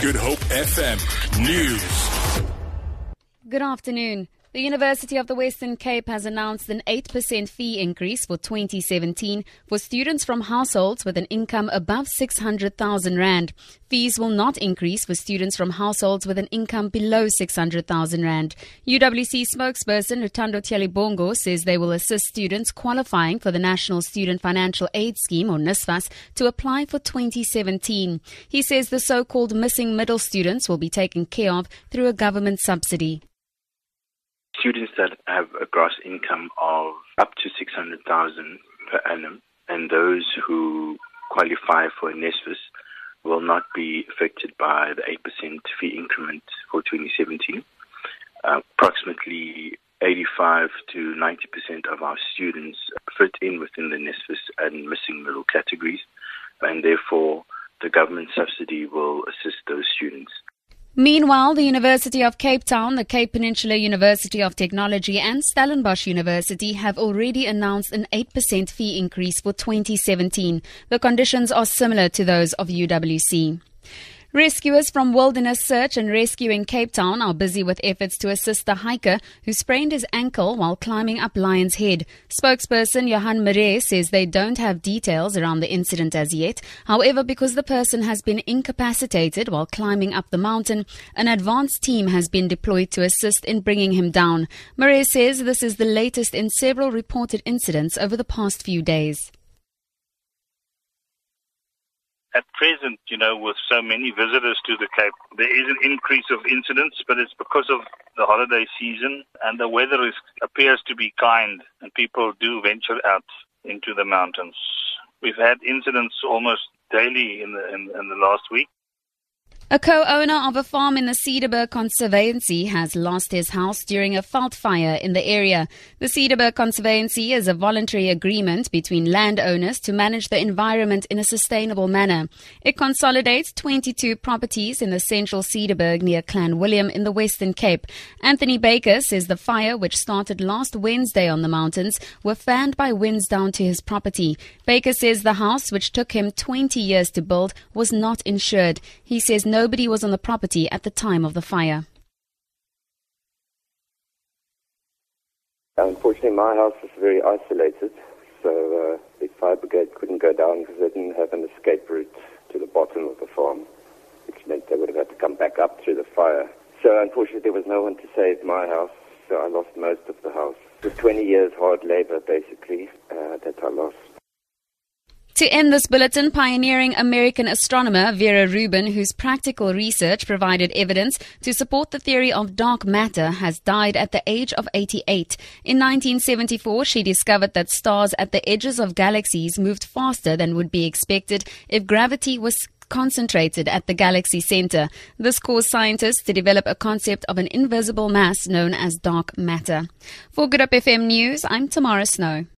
Good Hope FM News. Good afternoon. The University of the Western Cape has announced an 8% fee increase for 2017 for students from households with an income above 600,000 Rand. Fees will not increase for students from households with an income below 600,000 Rand. UWC spokesperson Luthando Tyhalibongo says they will assist students qualifying for the National Student Financial Aid Scheme, or NSFAS, to apply for 2017. He says the so-called missing middle students will be taken care of through a government subsidy students that have a gross income of up to 600,000 per annum and those who qualify for a NSFAS will not be affected by the 8% fee increment for 2017. Uh, approximately 85 to 90% of our students fit in within the NSFAS and missing middle categories, and therefore the government subsidy will assist those students. Meanwhile, the University of Cape Town, the Cape Peninsula University of Technology, and Stellenbosch University have already announced an 8% fee increase for 2017. The conditions are similar to those of UWC. Rescuers from Wilderness Search and Rescue in Cape Town are busy with efforts to assist the hiker who sprained his ankle while climbing up Lion's Head. Spokesperson Johan Marais says they don't have details around the incident as yet. However, because the person has been incapacitated while climbing up the mountain, an advanced team has been deployed to assist in bringing him down. Marais says this is the latest in several reported incidents over the past few days at present, you know, with so many visitors to the Cape, there is an increase of incidents, but it's because of the holiday season and the weather is, appears to be kind and people do venture out into the mountains. We've had incidents almost daily in the, in, in the last week. A co-owner of a farm in the Cederberg Conservancy has lost his house during a veld fire in the area. The Cederberg Conservancy is a voluntary agreement between landowners to manage the environment in a sustainable manner. It consolidates 22 properties in the central Cederberg near Clanwilliam in the Western Cape. Anthony Baker says the fire, which started last Wednesday on the mountains, were fanned by winds down to his property. Baker says the house, which took him 20 years to build, was not insured. He says no Nobody was on the property at the time of the fire. Unfortunately, my house was very isolated, so uh, the fire brigade couldn't go down because they didn't have an escape route to the bottom of the farm, which meant they would have had to come back up through the fire. So unfortunately, there was no one to save my house, so I lost most of the house. It was 20 years hard labor, basically, uh, that I lost. To end this bulletin, pioneering American astronomer Vera Rubin, whose practical research provided evidence to support the theory of dark matter, has died at the age of 88. In 1974, she discovered that stars at the edges of galaxies moved faster than would be expected if gravity was concentrated at the galaxy center. This caused scientists to develop a concept of an invisible mass known as dark matter. For Good Hope FM News, I'm Tamara Snow.